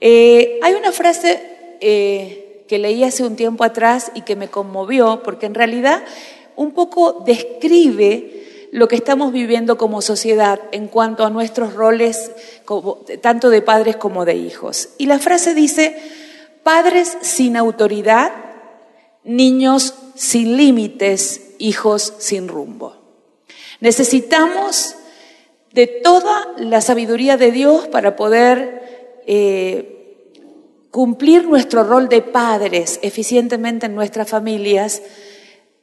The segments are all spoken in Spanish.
Eh, hay una frase eh, que leí hace un tiempo atrás y que me conmovió, porque en realidad un poco describe lo que estamos viviendo como sociedad en cuanto a nuestros roles, tanto de padres como de hijos. Y la frase dice, padres sin autoridad, niños sin límites, hijos sin rumbo. Necesitamos de toda la sabiduría de Dios para poder eh, cumplir nuestro rol de padres eficientemente en nuestras familias,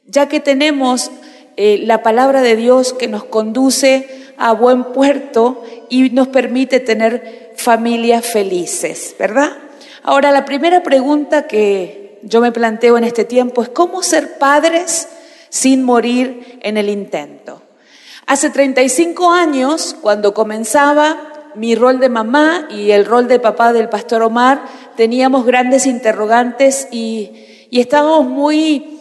ya que tenemos eh, la palabra de Dios que nos conduce a buen puerto y nos permite tener familias felices, ¿verdad? Ahora, la primera pregunta que yo me planteo en este tiempo es cómo ser padres sin morir en el intento. Hace 35 años, cuando comenzaba mi rol de mamá y el rol de papá del pastor Omar, teníamos grandes interrogantes y, estábamos muy,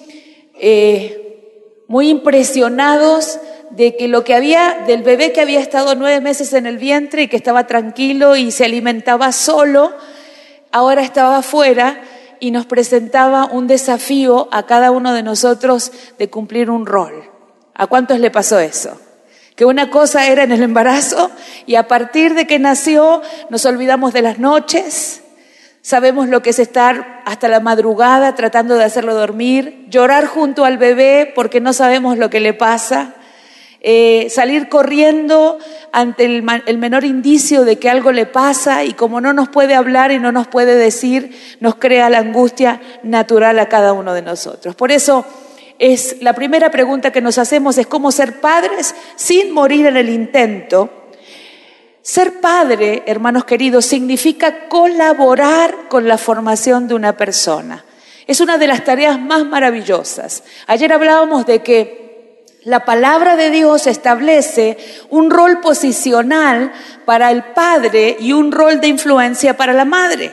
eh, muy impresionados de que lo que había, del bebé que había estado nueve meses en el vientre y que estaba tranquilo y se alimentaba solo, ahora estaba afuera y nos presentaba un desafío a cada uno de nosotros de cumplir un rol. ¿A cuántos le pasó eso? Que una cosa era en el embarazo y a partir de que nació nos olvidamos de las noches, sabemos lo que es estar hasta la madrugada tratando de hacerlo dormir, llorar junto al bebé porque no sabemos lo que le pasa, eh, salir corriendo ante el, el menor indicio de que algo le pasa y como no nos puede hablar y no nos puede decir, nos crea la angustia natural a cada uno de nosotros. Por eso, es la primera pregunta que nos hacemos es cómo ser padres sin morir en el intento. Ser padre, hermanos queridos, significa colaborar con la formación de una persona. Es una de las tareas más maravillosas. Ayer hablábamos de que la palabra de Dios establece un rol posicional para el padre y un rol de influencia para la madre.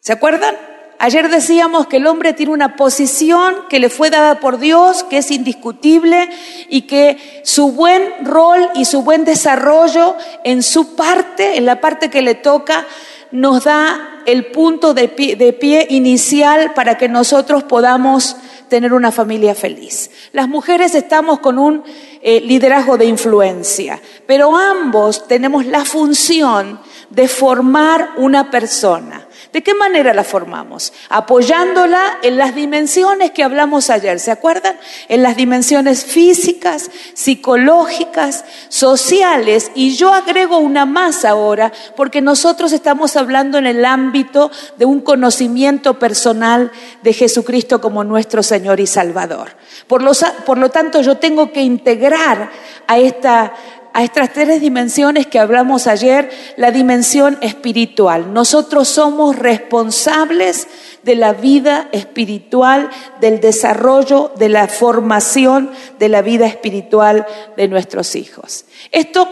¿Se acuerdan? Ayer decíamos que el hombre tiene una posición que le fue dada por Dios, que es indiscutible y que su buen rol y su buen desarrollo en su parte, en la parte que le toca, nos da el punto de pie, inicial para que nosotros podamos tener una familia feliz. Las mujeres estamos con un eh, liderazgo de influencia, pero ambos tenemos la función de formar una persona. ¿De qué manera la formamos? Apoyándola en las dimensiones que hablamos ayer, ¿se acuerdan? En las dimensiones físicas, psicológicas, sociales, y yo agrego una más ahora, porque nosotros estamos hablando en el ámbito de un conocimiento personal de Jesucristo como nuestro Señor y Salvador. Por lo, por lo tanto, yo tengo que integrar a esta a estas tres dimensiones que hablamos ayer, la dimensión espiritual. Nosotros somos responsables de la vida espiritual, del desarrollo, de la formación de la vida espiritual de nuestros hijos. Esto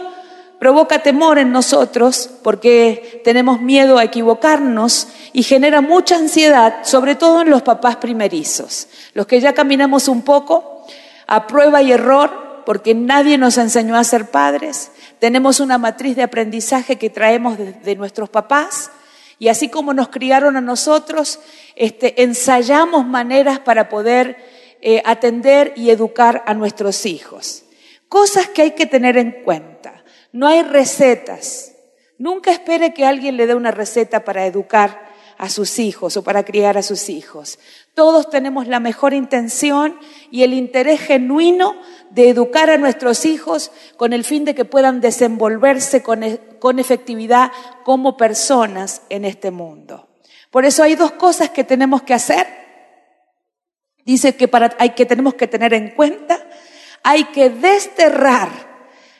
provoca temor en nosotros porque tenemos miedo a equivocarnos y genera mucha ansiedad, sobre todo en los papás primerizos. Los que ya caminamos un poco a prueba y error, porque nadie nos enseñó a ser padres. Tenemos una matriz de aprendizaje que traemos de, nuestros papás y así como nos criaron a nosotros, este, ensayamos maneras para poder eh, atender y educar a nuestros hijos. Cosas que hay que tener en cuenta. No hay recetas. Nunca espere que alguien le dé una receta para educar a sus hijos o para criar a sus hijos. Todos tenemos la mejor intención y el interés genuino de educar a nuestros hijos con el fin de que puedan desenvolverse con, e, efectividad como personas en este mundo. Por eso hay dos cosas que tenemos que hacer. Dice que, hay que tenemos que tener en cuenta, hay que desterrar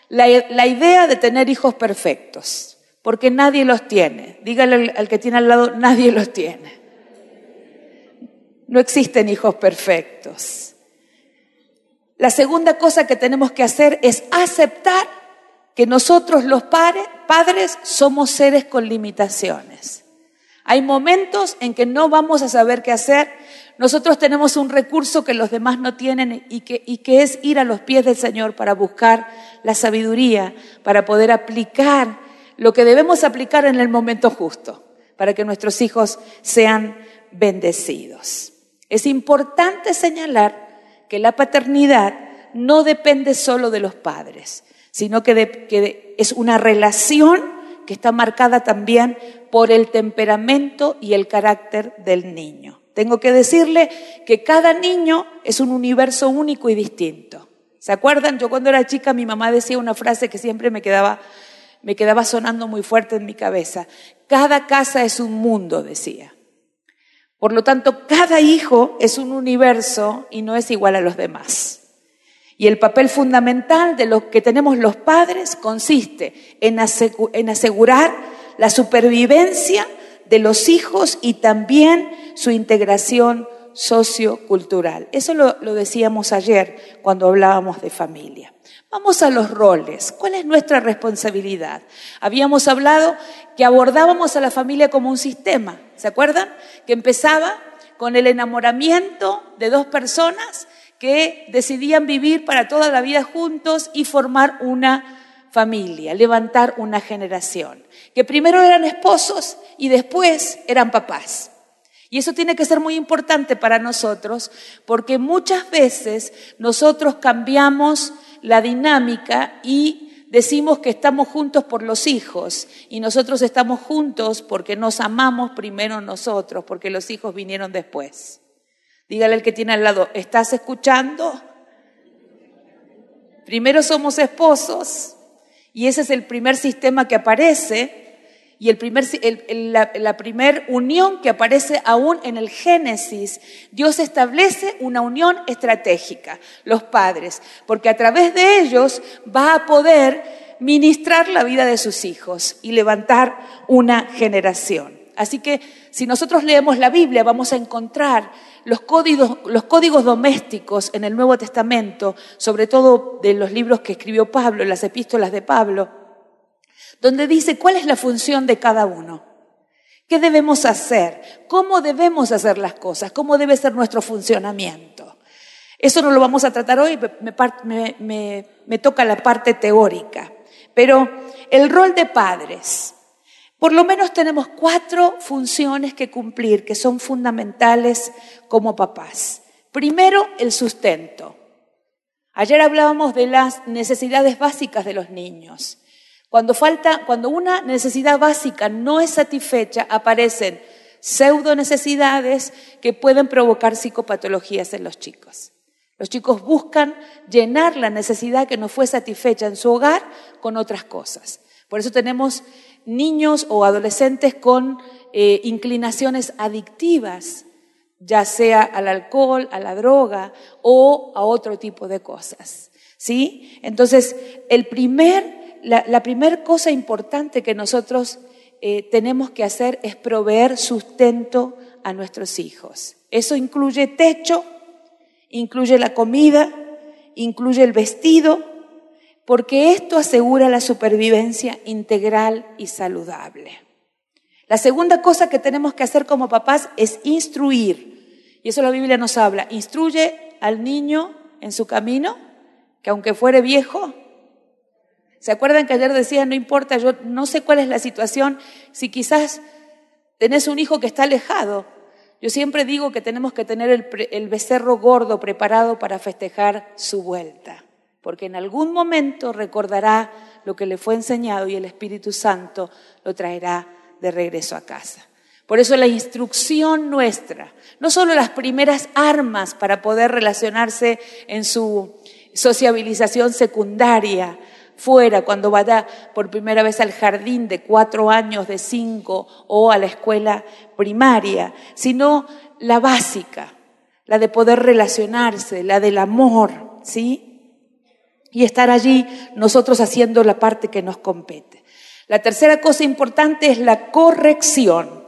la idea de tener hijos perfectos porque nadie los tiene. Dígale al que tiene al lado, nadie los tiene. No existen hijos perfectos. La segunda cosa que tenemos que hacer es aceptar que nosotros los padres somos seres con limitaciones. Hay momentos en que no vamos a saber qué hacer. Nosotros tenemos un recurso que los demás no tienen y que, es ir a los pies del Señor para buscar la sabiduría, para poder aplicar lo que debemos aplicar en el momento justo para que nuestros hijos sean bendecidos. Es importante señalar que la paternidad no depende solo de los padres, sino que, es una relación que está marcada también por el temperamento y el carácter del niño. Tengo que decirle que cada niño es un universo único y distinto. ¿Se acuerdan? Yo cuando era chica mi mamá decía una frase que siempre me quedaba, me quedaba sonando muy fuerte en mi cabeza. Cada casa es un mundo, decía. Por lo tanto, cada hijo es un universo y no es igual a los demás. Y el papel fundamental de lo que tenemos los padres consiste en, asegurar la supervivencia de los hijos y también su integración sociocultural. Eso lo, lo, decíamos ayer cuando hablábamos de familia. Vamos a los roles. ¿Cuál es nuestra responsabilidad? Habíamos hablado que abordábamos a la familia como un sistema. ¿Se acuerdan? Que empezaba con el enamoramiento de dos personas que decidían vivir para toda la vida juntos y formar una familia, levantar una generación. Que primero eran esposos y después eran papás. Y eso tiene que ser muy importante para nosotros porque muchas veces nosotros cambiamos la dinámica y decimos que estamos juntos por los hijos y nosotros estamos juntos porque nos amamos primero nosotros, porque los hijos vinieron después. Dígale al que tiene al lado, ¿estás escuchando? Primero somos esposos y ese es el primer sistema que aparece y el primer, la, la unión que aparece aún en el Génesis, Dios establece una unión estratégica, los padres, porque a través de ellos va a poder ministrar la vida de sus hijos y levantar una generación. Así que si nosotros leemos la Biblia vamos a encontrar los códigos, los códigos domésticos en el Nuevo Testamento, sobre todo de los libros que escribió Pablo, las epístolas de Pablo, donde dice cuál es la función de cada uno. ¿Qué debemos hacer? ¿Cómo debemos hacer las cosas? ¿Cómo debe ser nuestro funcionamiento? Eso no lo vamos a tratar hoy, me, toca la parte teórica. Pero el rol de padres, por lo menos tenemos cuatro funciones que cumplir que son fundamentales como papás. Primero, el sustento. Ayer hablábamos de las necesidades básicas de los niños. Cuando falta, cuando una necesidad básica no es satisfecha, aparecen pseudo necesidades que pueden provocar psicopatologías en los chicos. Los chicos buscan llenar la necesidad que no fue satisfecha en su hogar con otras cosas. Por eso tenemos niños o adolescentes con eh, inclinaciones adictivas, ya sea al alcohol, a la droga o a otro tipo de cosas. ¿Sí? Entonces, el primer la, primera cosa importante que nosotros eh, tenemos que hacer es proveer sustento a nuestros hijos. Eso incluye techo, incluye la comida, incluye el vestido, porque esto asegura la supervivencia integral y saludable. La segunda cosa que tenemos que hacer como papás es instruir. Y eso la Biblia nos habla. Instruye al niño en su camino, que aunque fuere viejo, ¿Se acuerdan que ayer decía, no importa, yo no sé cuál es la situación, si quizás tenés un hijo que está alejado? Yo siempre digo que tenemos que tener el, el becerro gordo preparado para festejar su vuelta, porque en algún momento recordará lo que le fue enseñado y el Espíritu Santo lo traerá de regreso a casa. Por eso la instrucción nuestra, no solo las primeras armas para poder relacionarse en su sociabilización secundaria, fuera, cuando vaya por primera vez al jardín de cuatro años, de cinco, o a la escuela primaria, sino la básica, la de poder relacionarse, la del amor, ¿sí? Y estar allí nosotros haciendo la parte que nos compete. La tercera cosa importante es la corrección.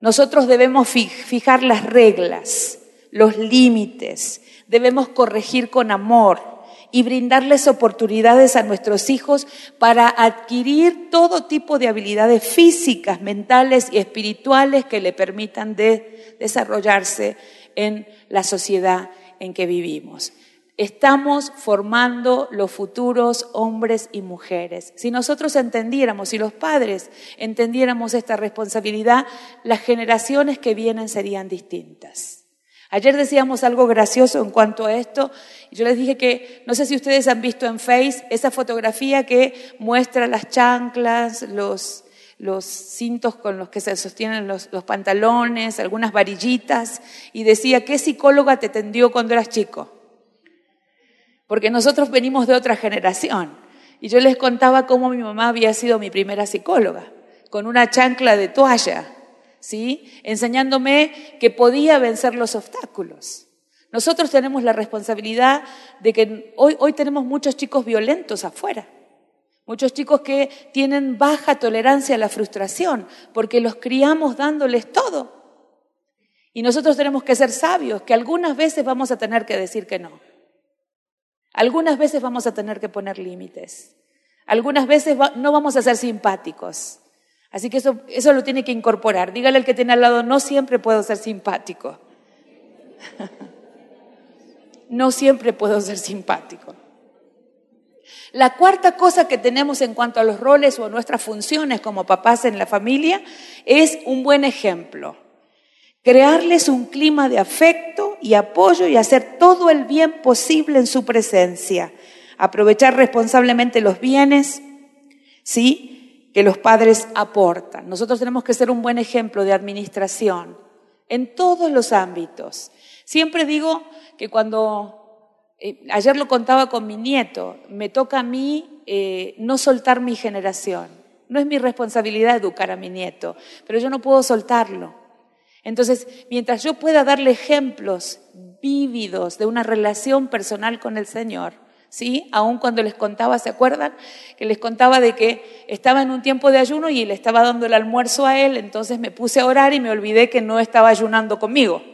Nosotros debemos fijar las reglas, los límites, debemos corregir con amor, y brindarles oportunidades a nuestros hijos para adquirir todo tipo de habilidades físicas, mentales y espirituales que le permitan desarrollarse en la sociedad en que vivimos. Estamos formando los futuros hombres y mujeres. Si nosotros entendiéramos, si los padres entendiéramos esta responsabilidad, las generaciones que vienen serían distintas. Ayer decíamos algo gracioso en cuanto a esto. Yo les dije que, no sé si ustedes han visto en Face esa fotografía que muestra las chanclas, los, cintos con los que se sostienen los, los pantalones, algunas varillitas, y decía, ¿qué psicóloga te tendió cuando eras chico? porque nosotros venimos de otra generación. Y yo les contaba cómo mi mamá había sido mi primera psicóloga, con una chancla de toalla, ¿sí? Enseñándome que podía vencer los obstáculos. Nosotros tenemos la responsabilidad de que hoy, hoy tenemos muchos chicos violentos afuera, muchos chicos que tienen baja tolerancia a la frustración, porque los criamos dándoles todo. Y nosotros tenemos que ser sabios, que algunas veces vamos a tener que decir que no. Algunas veces vamos a tener que poner límites. Algunas veces no vamos a ser simpáticos. Así que eso, eso lo tiene que incorporar. Dígale al que tiene al lado, no siempre puedo ser simpático. no siempre puedo ser simpático. La cuarta cosa que tenemos en cuanto a los roles o nuestras funciones como papás en la familia es un buen ejemplo crearles un clima de afecto y apoyo y hacer todo el bien posible en su presencia, aprovechar responsablemente los bienes, ¿sí? Que los padres aportan. Nosotros tenemos que ser un buen ejemplo de administración en todos los ámbitos. Siempre digo que cuando, eh, ayer lo contaba con mi nieto, me toca a mí eh, no soltar mi generación. No es mi responsabilidad educar a mi nieto, pero yo no puedo soltarlo. Entonces, mientras yo pueda darle ejemplos vívidos de una relación personal con el Señor, ¿sí? Aún cuando les contaba, ¿se acuerdan? Que les contaba de que estaba en un tiempo de ayuno y le estaba dando el almuerzo a él, entonces me puse a orar y me olvidé que no estaba ayunando conmigo.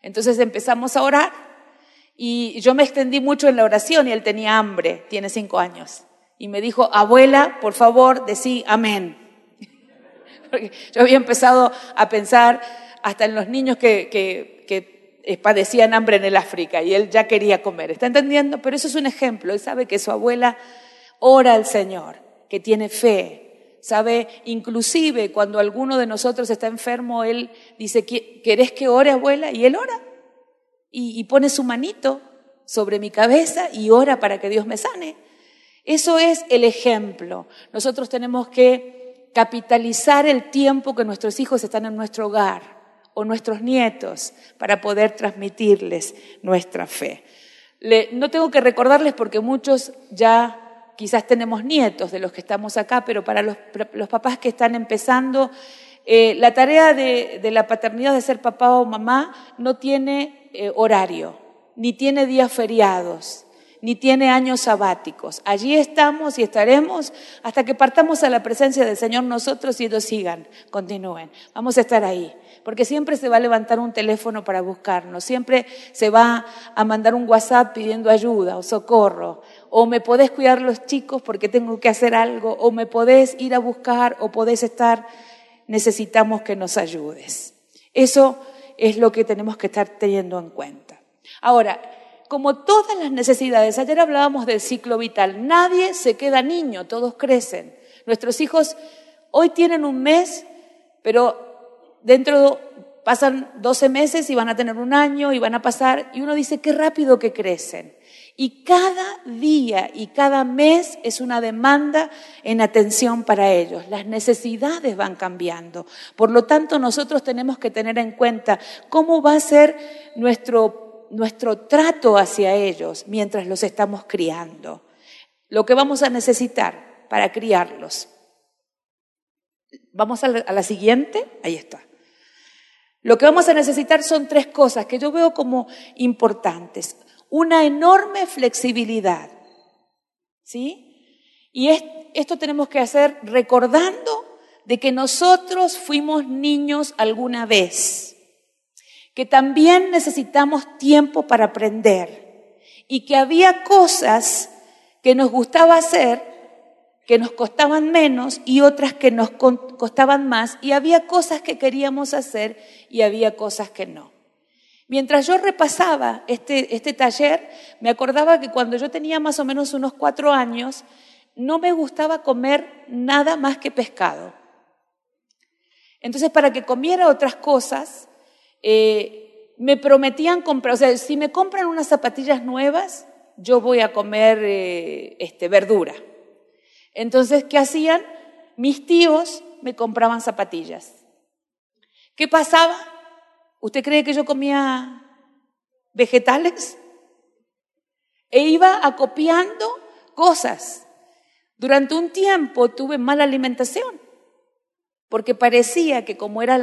Entonces empezamos a orar y yo me extendí mucho en la oración y él tenía hambre, tiene cinco años. Y me dijo, abuela, por favor, decí amén yo había empezado a pensar hasta en los niños que, que, padecían hambre en el África y él ya quería comer. ¿Está entendiendo? Pero eso es un ejemplo. Él sabe que su abuela ora al Señor, que tiene fe. Sabe, inclusive cuando alguno de nosotros está enfermo, él dice, ¿querés que ore abuela? Y él ora. Y, y pone su manito sobre mi cabeza y ora para que Dios me sane. Eso es el ejemplo. Nosotros tenemos que capitalizar el tiempo que nuestros hijos están en nuestro hogar o nuestros nietos para poder transmitirles nuestra fe. no tengo que recordarles porque muchos ya quizás tenemos nietos de los que estamos acá, pero para los, papás que están empezando, eh, la tarea de, la paternidad de ser papá o mamá no tiene eh, horario, ni tiene días feriados ni tiene años sabáticos. Allí estamos y estaremos hasta que partamos a la presencia del Señor nosotros y ellos sigan, continúen. Vamos a estar ahí, porque siempre se va a levantar un teléfono para buscarnos, siempre se va a mandar un WhatsApp pidiendo ayuda o socorro, o me podés cuidar los chicos porque tengo que hacer algo, o me podés ir a buscar, o podés estar, necesitamos que nos ayudes. Eso es lo que tenemos que estar teniendo en cuenta. Ahora, como todas las necesidades, ayer hablábamos del ciclo vital, nadie se queda niño, todos crecen. Nuestros hijos hoy tienen un mes, pero dentro pasan 12 meses y van a tener un año y van a pasar, y uno dice, qué rápido que crecen. Y cada día y cada mes es una demanda en atención para ellos. Las necesidades van cambiando. Por lo tanto, nosotros tenemos que tener en cuenta cómo va a ser nuestro nuestro trato hacia ellos mientras los estamos criando. Lo que vamos a necesitar para criarlos. Vamos a la, siguiente, ahí está. Lo que vamos a necesitar son tres cosas que yo veo como importantes. Una enorme flexibilidad, ¿sí? Y esto tenemos que hacer recordando de que nosotros fuimos niños alguna vez que también necesitamos tiempo para aprender y que había cosas que nos gustaba hacer que nos costaban menos y otras que nos costaban más y había cosas que queríamos hacer y había cosas que no. Mientras yo repasaba este, este taller, me acordaba que cuando yo tenía más o menos unos cuatro años, no me gustaba comer nada más que pescado. Entonces, para que comiera otras cosas, eh, me prometían comprar, o sea, si me compran unas zapatillas nuevas, yo voy a comer eh, este, verdura. Entonces, ¿qué hacían? Mis tíos me compraban zapatillas. ¿Qué pasaba? ¿Usted cree que yo comía vegetales? E iba acopiando cosas. Durante un tiempo tuve mala alimentación, porque parecía que como era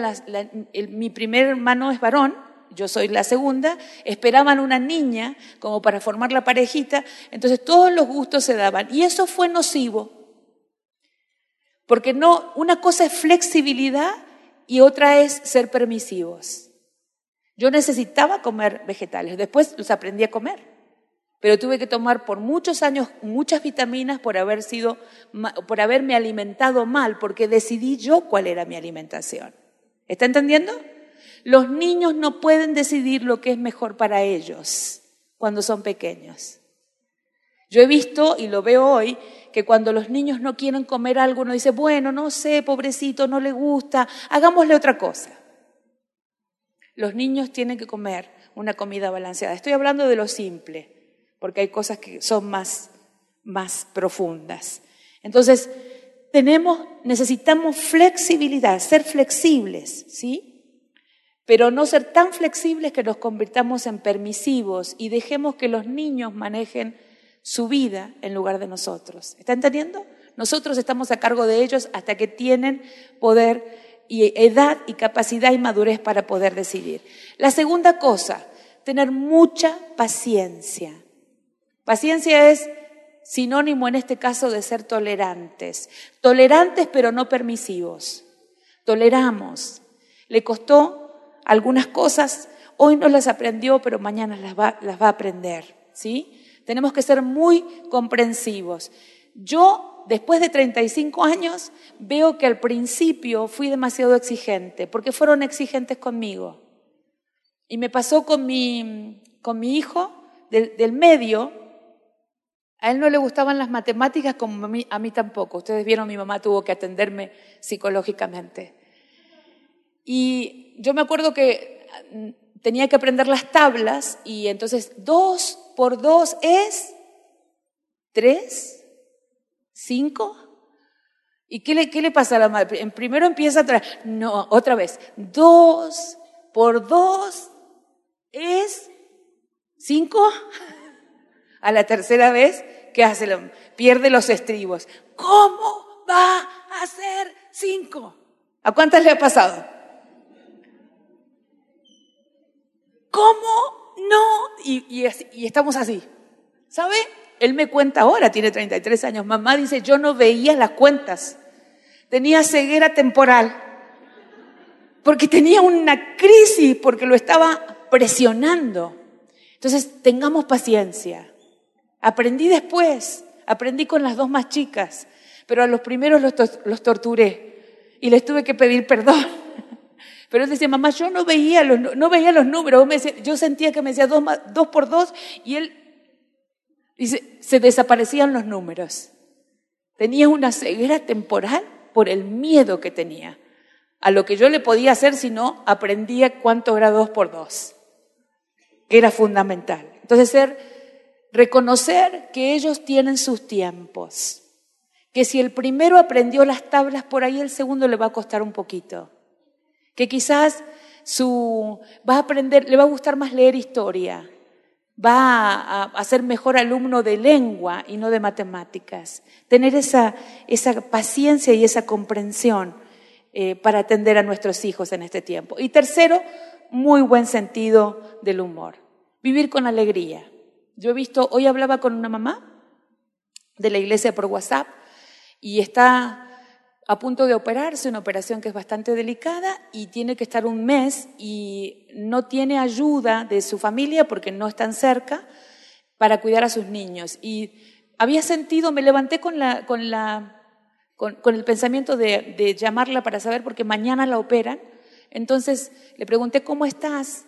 mi primer hermano es varón, yo soy la segunda, esperaban una niña como para formar la parejita, entonces todos los gustos se daban. Y eso fue nocivo, porque no, una cosa es flexibilidad y otra es ser permisivos. Yo necesitaba comer vegetales, después los aprendí a comer, pero tuve que tomar por muchos años muchas vitaminas por haber sido, por haberme alimentado mal, porque decidí yo cuál era mi alimentación. ¿Está entendiendo? Los niños no pueden decidir lo que es mejor para ellos cuando son pequeños. Yo he visto y lo veo hoy que cuando los niños no quieren comer algo, uno dice, bueno, no sé, pobrecito, no le gusta, hagámosle otra cosa. Los niños tienen que comer una comida balanceada. Estoy hablando de lo simple, porque hay cosas que son más, más profundas. Entonces, tenemos, necesitamos flexibilidad, ser flexibles, ¿sí? Pero no ser tan flexibles que nos convirtamos en permisivos y dejemos que los niños manejen su vida en lugar de nosotros. ¿Está entendiendo? Nosotros estamos a cargo de ellos hasta que tienen poder y edad y capacidad y madurez para poder decidir. La segunda cosa, tener mucha paciencia. Paciencia es sinónimo en este caso de ser tolerantes. Tolerantes pero no permisivos. Toleramos. Le costó algunas cosas, hoy no las aprendió, pero mañana las va, las va a aprender. ¿sí? Tenemos que ser muy comprensivos. Yo después de 35 años, veo que al principio fui demasiado exigente, porque fueron exigentes conmigo. Y me pasó con mi, con mi hijo del, del medio, a él no le gustaban las matemáticas como a mí, a mí tampoco. Ustedes vieron, mi mamá tuvo que atenderme psicológicamente. Y yo me acuerdo que tenía que aprender las tablas y entonces dos por dos es tres. ¿Cinco? ¿Y qué le, pasa a la madre? Primero empieza a no, otra vez, dos por dos es cinco. A la tercera vez, ¿qué hace? Pierde los estribos. ¿Cómo va a ser cinco? ¿A cuántas le ha pasado? ¿Cómo no? Y, estamos así. ¿Sabe? Él me cuenta ahora, tiene 33 años. Mamá dice, yo no veía las cuentas. Tenía ceguera temporal. Porque tenía una crisis, porque lo estaba presionando. Entonces, tengamos paciencia. Aprendí después, aprendí con las dos más chicas, pero a los primeros los, torturé y les tuve que pedir perdón. Pero él decía, mamá, yo no veía los, no veía los números, yo sentía que me decía dos, dos por dos y él y se, desaparecían los números. Tenía una ceguera temporal por el miedo que tenía a lo que yo le podía hacer si no aprendía cuánto era dos por dos, que era fundamental. Entonces, ser, reconocer que ellos tienen sus tiempos, que si el primero aprendió las tablas por ahí, el segundo le va a costar un poquito, que quizás su, va a aprender, le va a gustar más leer historia, va a, ser mejor alumno de lengua y no de matemáticas. Tener esa, paciencia y esa comprensión eh, para atender a nuestros hijos en este tiempo. Y tercero, muy buen sentido del humor. Vivir con alegría. Yo he visto, hoy hablaba con una mamá de la iglesia por WhatsApp y está a punto de operarse, una operación que es bastante delicada y tiene que estar un mes y no tiene ayuda de su familia porque no están cerca para cuidar a sus niños. Y había sentido, me levanté con, la, con, la, con, el pensamiento de, de llamarla para saber porque mañana la operan. Entonces le pregunté, ¿cómo estás?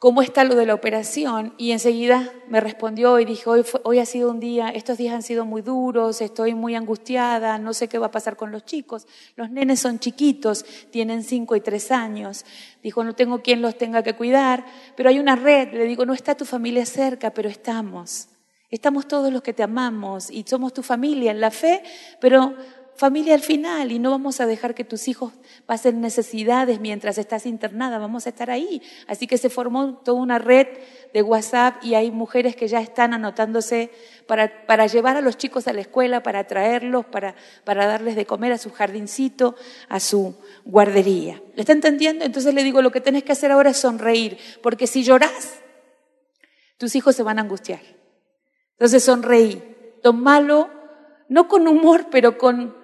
¿Cómo está lo de la operación? Y enseguida me respondió y dijo, hoy, hoy ha sido un día, estos días han sido muy duros, estoy muy angustiada, no sé qué va a pasar con los chicos. Los nenes son chiquitos, tienen cinco y tres años. Dijo, no tengo quien los tenga que cuidar, pero hay una red. Le digo, no está tu familia cerca, pero estamos. Estamos todos los que te amamos y somos tu familia en la fe, pero familia al final y no vamos a dejar que tus hijos pasen necesidades mientras estás internada, vamos a estar ahí. Así que se formó toda una red de WhatsApp y hay mujeres que ya están anotándose para, llevar a los chicos a la escuela, para traerlos, para, para darles de comer a su jardincito, a su guardería. ¿Le está entendiendo? Entonces le digo, lo que tenés que hacer ahora es sonreír, porque si llorás, tus hijos se van a angustiar. Entonces sonreí, tomalo, no con humor, pero con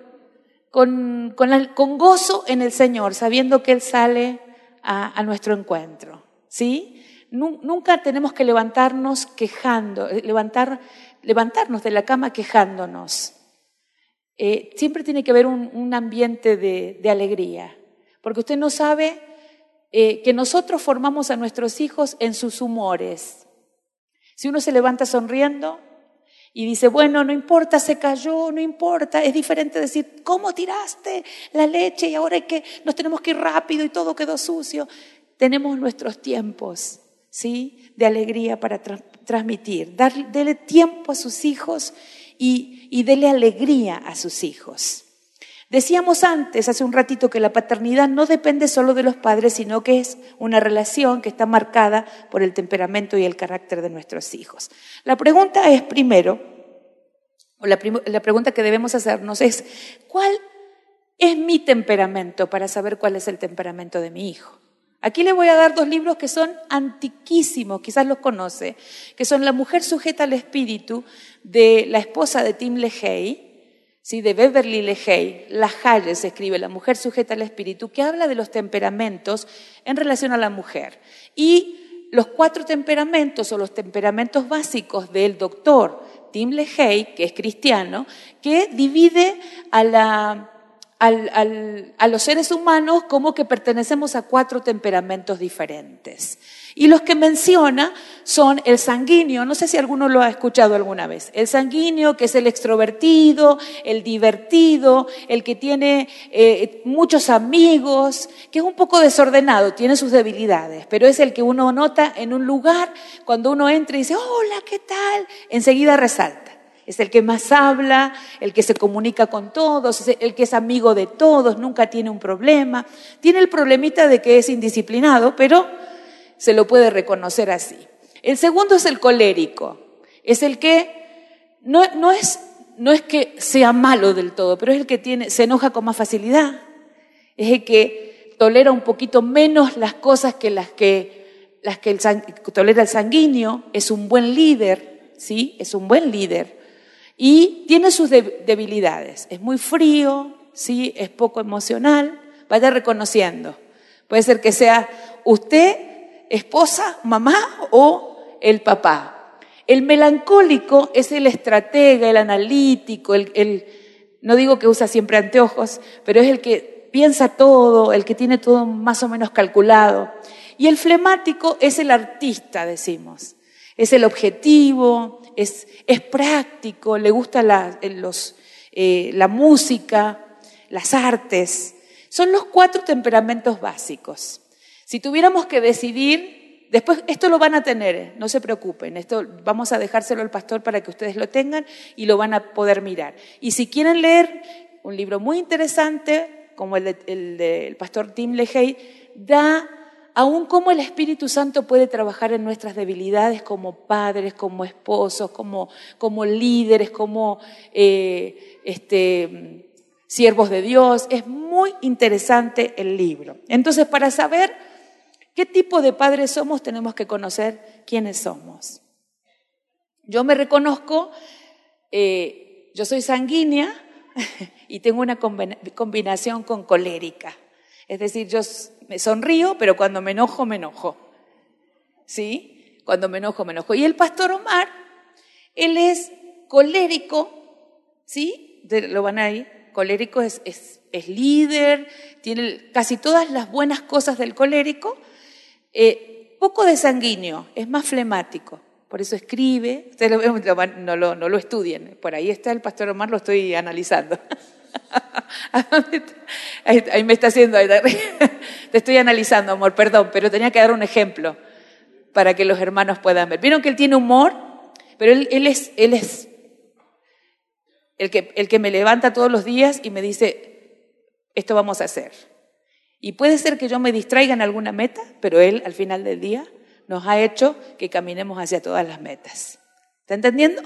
con, con, gozo en el Señor, sabiendo que Él sale a, nuestro encuentro. ¿Sí? Nunca tenemos que levantarnos quejando, eh, levantar, levantarnos de la cama quejándonos. Eh, siempre tiene que haber un, ambiente de, alegría, porque usted no sabe eh, que nosotros formamos a nuestros hijos en sus humores. Si uno se levanta sonriendo, y dice, bueno, no importa, se cayó, no importa. Es diferente decir, ¿cómo tiraste la leche y ahora que, nos tenemos que ir rápido y todo quedó sucio? Tenemos nuestros tiempos, ¿sí? De alegría para transmitir. Dar, dele tiempo a sus hijos y, y dele alegría a sus hijos. Decíamos antes, hace un ratito, que la paternidad no depende solo de los padres, sino que es una relación que está marcada por el temperamento y el carácter de nuestros hijos. La pregunta es, primero, o la, pregunta que debemos hacernos es, ¿cuál es mi temperamento para saber cuál es el temperamento de mi hijo? Aquí le voy a dar dos libros que son antiquísimos, quizás los conoce, que son La mujer sujeta al espíritu de la esposa de Tim LeHay ¿sí? de Beverly LeHay, La Halle escribe, La mujer sujeta al espíritu, que habla de los temperamentos en relación a la mujer. Y los cuatro temperamentos o los temperamentos básicos del doctor Tim LeHay, que es cristiano, que divide a la a los seres humanos como que pertenecemos a cuatro temperamentos diferentes. Y los que menciona son el sanguíneo, no sé si alguno lo ha escuchado alguna vez, el sanguíneo que es el extrovertido, el divertido, el que tiene eh, muchos amigos, que es un poco desordenado, tiene sus debilidades, pero es el que uno nota en un lugar, cuando uno entra y dice, hola, ¿qué tal? Enseguida resalta es el que más habla, el que se comunica con todos, el que es amigo de todos, nunca tiene un problema. Tiene el problemita de que es indisciplinado, pero se lo puede reconocer así. El segundo es el colérico, es el que no, no, es, no es que sea malo del todo, pero es el que tiene, se enoja con más facilidad, es el que tolera un poquito menos las cosas que las que, las que tolera el sanguíneo, es un buen líder, ¿sí? Es un buen líder. Y tiene sus debilidades. Es muy frío, ¿sí? es poco emocional. Vaya reconociendo. Puede ser que sea usted, esposa, mamá o el papá. El melancólico es el estratega, el analítico, el, el, no digo que usa siempre anteojos, pero es el que piensa todo, el que tiene todo más o menos calculado. Y el flemático es el artista, decimos. Es el objetivo, es, práctico, le gusta la, eh, la música, las artes. Son los cuatro temperamentos básicos. Si tuviéramos que decidir, después esto lo van a tener, no se preocupen, esto vamos a dejárselo al pastor para que ustedes lo tengan y lo van a poder mirar. Y si quieren leer un libro muy interesante, como el, del pastor Tim LeHay, da aún cómo el Espíritu Santo puede trabajar en nuestras debilidades como padres, como esposos, como, como líderes, como eh, este, siervos de Dios. Es muy interesante el libro. Entonces, para saber qué tipo de padres somos, tenemos que conocer quiénes somos. Yo me reconozco, eh, yo soy sanguínea y tengo una combinación con colérica. Es decir, yo me sonrío, pero cuando me enojo, me enojo. ¿Sí? Cuando me enojo, me enojo. Y el pastor Omar, él es colérico, ¿sí? Lo van a ir. Colérico es, es, es líder, tiene casi todas las buenas cosas del colérico, eh, poco de sanguíneo, es más flemático. Por eso escribe, ustedes lo, no, lo, no lo estudien, por ahí está el pastor Omar, lo estoy analizando. Ahí me está haciendo, te estoy analizando, amor, perdón, pero tenía que dar un ejemplo para que los hermanos puedan ver. Vieron que él tiene humor, pero él, es, él es el, que, el que me levanta todos los días y me dice, esto vamos a hacer. Y puede ser que yo me distraiga en alguna meta, pero él al final del día nos ha hecho que caminemos hacia todas las metas. ¿Está entendiendo?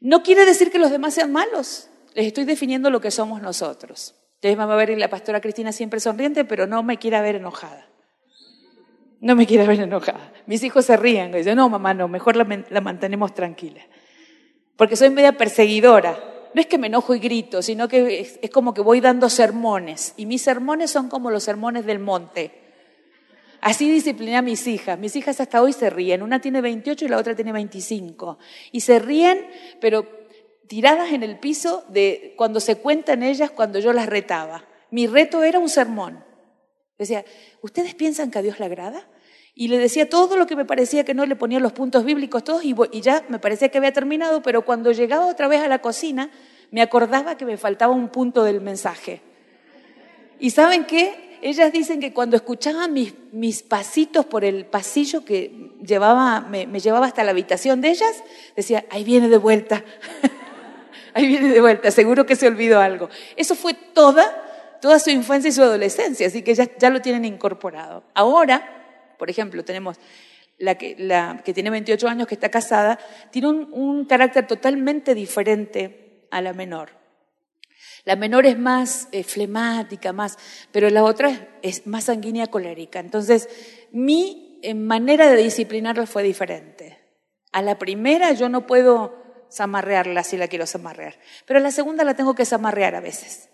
No quiere decir que los demás sean malos. Les estoy definiendo lo que somos nosotros. Ustedes van a ver la pastora Cristina siempre sonriente, pero no me quiere ver enojada. No me quiere ver enojada. Mis hijos se ríen y dicen, no, mamá, no, mejor la, mantenemos tranquila. Porque soy media perseguidora. No es que me enojo y grito, sino que es como que voy dando sermones. Y mis sermones son como los sermones del monte. Así discipliné a mis hijas. Mis hijas hasta hoy se ríen. Una tiene 28 y la otra tiene 25. Y se ríen, pero tiradas en el piso de cuando se cuentan ellas cuando yo las retaba. Mi reto era un sermón. Decía, ¿ustedes piensan que a Dios le agrada? Y le decía todo lo que me parecía que no le ponía los puntos bíblicos todos y, y ya me parecía que había terminado, pero cuando llegaba otra vez a la cocina me acordaba que me faltaba un punto del mensaje. ¿Y saben qué? Ellas dicen que cuando escuchaban mis, mis pasitos por el pasillo que llevaba, me, me llevaba hasta la habitación de ellas, decía, ahí viene de vuelta. ahí viene de vuelta, seguro que se olvidó algo. Eso fue toda, toda su infancia y su adolescencia, así que ya, lo tienen incorporado. Ahora, por ejemplo, tenemos la que, tiene 28 años, que está casada, tiene un, carácter totalmente diferente a la menor. La menor es más eh, flemática, más, pero la otra es, más sanguínea colérica. Entonces, mi manera de disciplinarla fue diferente. A la primera yo no puedo zamarrearla si la quiero zamarrear. Pero la segunda la tengo que zamarrear a veces.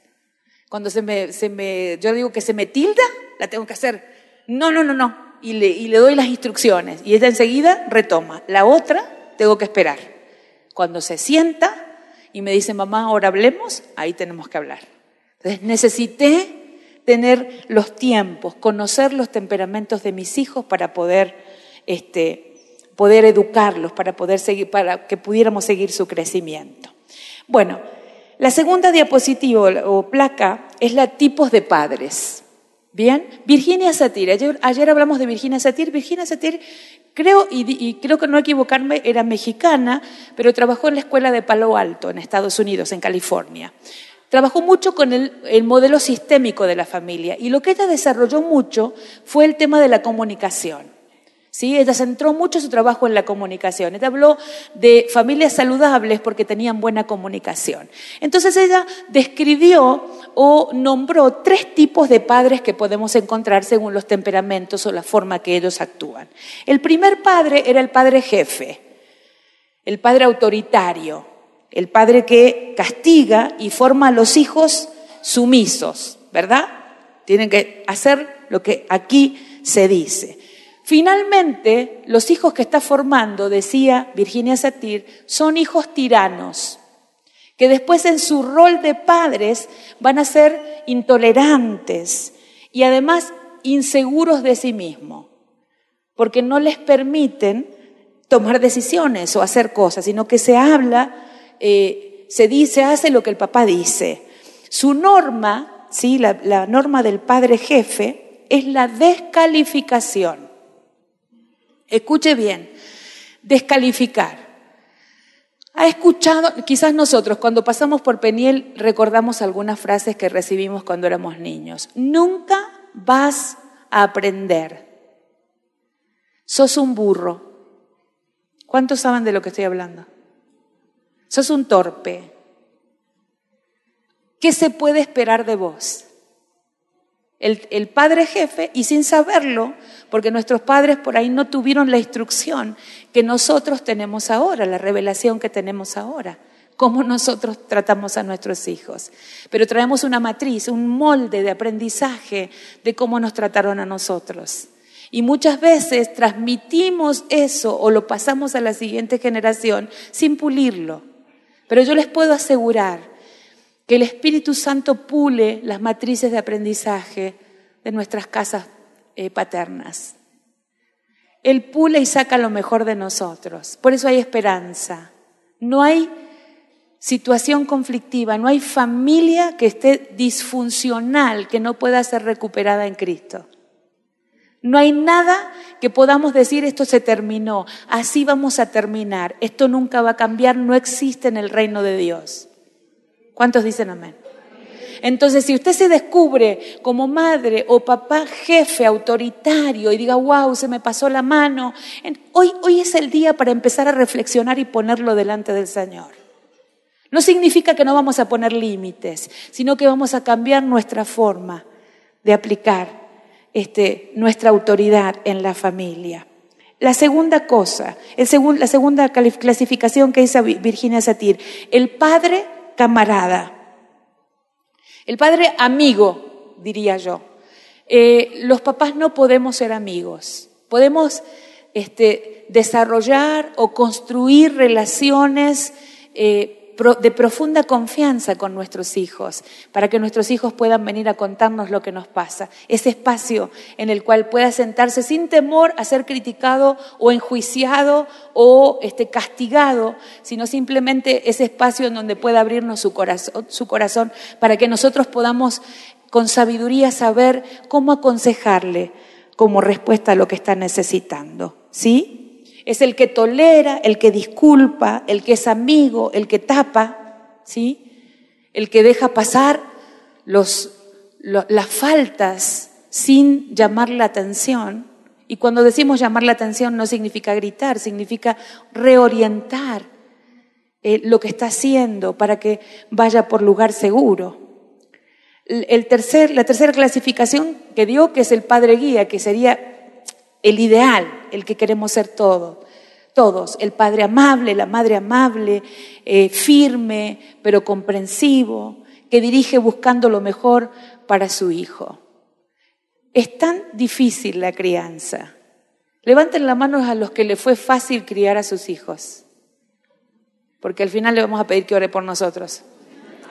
Cuando se me, se me, yo digo que se me tilda, la tengo que hacer, no, no, no, no. Y le, y le doy las instrucciones. Y ella enseguida retoma. La otra tengo que esperar. Cuando se sienta y me dice, mamá, ahora hablemos, ahí tenemos que hablar. Entonces necesité tener los tiempos, conocer los temperamentos de mis hijos para poder este, poder educarlos, para poder seguir, para que pudiéramos seguir su crecimiento. Bueno, la segunda diapositiva o placa es la tipos de padres. Bien, Virginia Satir. Ayer, hablamos de Virginia Satir. Virginia Satir, creo, y, creo que no equivocarme, era mexicana, pero trabajó en la escuela de Palo Alto, en Estados Unidos, en California. Trabajó mucho con el, el, modelo sistémico de la familia y lo que ella desarrolló mucho fue el tema de la comunicación. Ella centró mucho su trabajo en la comunicación. Ella habló de familias saludables porque tenían buena comunicación. Entonces ella describió o nombró tres tipos de padres que podemos encontrar según los temperamentos o la forma que ellos actúan. El primer padre era el padre jefe, el padre autoritario, el padre que castiga y forma a los hijos sumisos, ¿verdad? Tienen que hacer lo que aquí se dice. Finalmente, los hijos que está formando, decía Virginia Satir, son hijos tiranos, que después en su rol de padres van a ser intolerantes y además inseguros de sí mismos, porque no les permiten tomar decisiones o hacer cosas, sino que se habla, eh, se dice, hace lo que el papá dice. Su norma, ¿sí? la, la norma del padre jefe, es la descalificación. Escuche bien, descalificar. Ha escuchado, quizás nosotros cuando pasamos por Peniel recordamos algunas frases que recibimos cuando éramos niños. Nunca vas a aprender. Sos un burro. ¿Cuántos saben de lo que estoy hablando? Sos un torpe. ¿Qué se puede esperar de vos? el, padre jefe y sin saberlo, porque nuestros padres por ahí no tuvieron la instrucción que nosotros tenemos ahora, la revelación que tenemos ahora, cómo nosotros tratamos a nuestros hijos. Pero traemos una matriz, un molde de aprendizaje de cómo nos trataron a nosotros. Y muchas veces transmitimos eso o lo pasamos a la siguiente generación sin pulirlo. Pero yo les puedo asegurar que el Espíritu Santo pule las matrices de aprendizaje de nuestras casas eh, paternas. Él pula y saca lo mejor de nosotros. Por eso hay esperanza. No hay situación conflictiva, no hay familia que esté disfuncional, que no pueda ser recuperada en Cristo. No hay nada que podamos decir esto se terminó, así vamos a terminar, esto nunca va a cambiar, no existe en el reino de Dios. ¿Cuántos dicen amén? Entonces, si usted se descubre como madre o papá jefe autoritario y diga, wow, se me pasó la mano, hoy, hoy es el día para empezar a reflexionar y ponerlo delante del Señor. No significa que no vamos a poner límites, sino que vamos a cambiar nuestra forma de aplicar este, nuestra autoridad en la familia. La segunda cosa, la segunda clasificación que hizo Virginia Satir, el padre camarada, el padre amigo, diría yo. Eh, los papás no podemos ser amigos, podemos este, desarrollar o construir relaciones eh, de profunda confianza con nuestros hijos, para que nuestros hijos puedan venir a contarnos lo que nos pasa. Ese espacio en el cual pueda sentarse sin temor a ser criticado o enjuiciado o este, castigado, sino simplemente ese espacio en donde pueda abrirnos su corazón, su corazón para que nosotros podamos con sabiduría saber cómo aconsejarle como respuesta a lo que está necesitando. ¿Sí? Es el que tolera, el que disculpa, el que es amigo, el que tapa, ¿sí? El que deja pasar las faltas sin llamar la atención. Y cuando decimos llamar la atención no significa gritar, significa reorientar eh, lo que está haciendo para que vaya por lugar seguro. El tercer, la tercera clasificación que dio, que es el padre guía, que sería el ideal, el que queremos ser todos. Todos, el padre amable, la madre amable, eh, firme, pero comprensivo, que dirige buscando lo mejor para su hijo. Es tan difícil la crianza. Levanten la mano a los que le fue fácil criar a sus hijos, porque al final le vamos a pedir que ore por nosotros.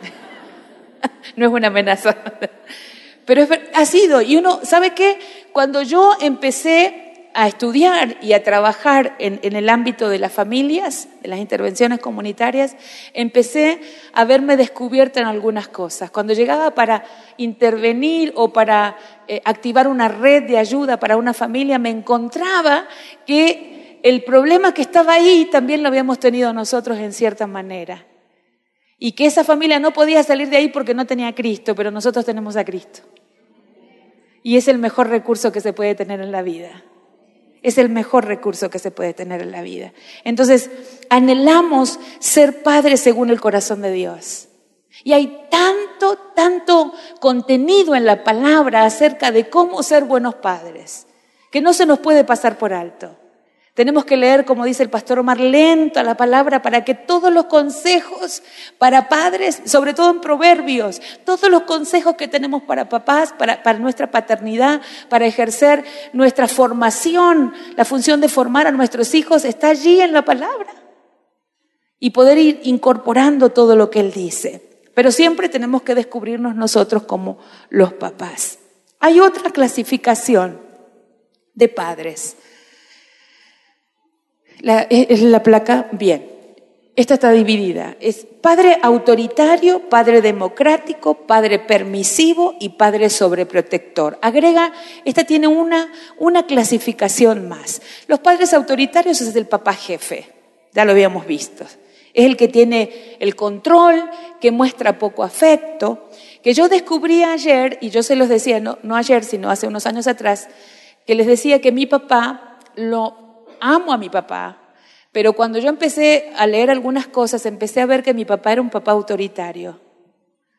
no es una amenaza. Pero ha sido, y uno, ¿sabe qué? Cuando yo empecé a estudiar y a trabajar en, el ámbito de las familias, de las intervenciones comunitarias, empecé a verme descubierta en algunas cosas. Cuando llegaba para intervenir o para eh, activar una red de ayuda para una familia, me encontraba que el problema que estaba ahí también lo habíamos tenido nosotros en cierta manera. Y que esa familia no podía salir de ahí porque no tenía a Cristo, pero nosotros tenemos a Cristo. Y es el mejor recurso que se puede tener en la vida. Es el mejor recurso que se puede tener en la vida. Entonces, anhelamos ser padres según el corazón de Dios. Y hay tanto, tanto contenido en la palabra acerca de cómo ser buenos padres, que no se nos puede pasar por alto. Tenemos que leer, como dice el pastor Omar, lento a la palabra para que todos los consejos para padres, sobre todo en proverbios, todos los consejos que tenemos para papás, para, para nuestra paternidad, para ejercer nuestra formación, la función de formar a nuestros hijos, está allí en la palabra. Y poder ir incorporando todo lo que Él dice. Pero siempre tenemos que descubrirnos nosotros como los papás. Hay otra clasificación de padres la, es la placa, bien. Esta está dividida. Es padre autoritario, padre democrático, padre permisivo y padre sobreprotector. Agrega, esta tiene una, una clasificación más. Los padres autoritarios es el papá jefe, ya lo habíamos visto. Es el que tiene el control, que muestra poco afecto, que yo descubrí ayer, y yo se los decía, no, no ayer, sino hace unos años atrás, que les decía que mi papá lo amo a mi papá, pero cuando yo empecé a leer algunas cosas, empecé a ver que mi papá era un papá autoritario.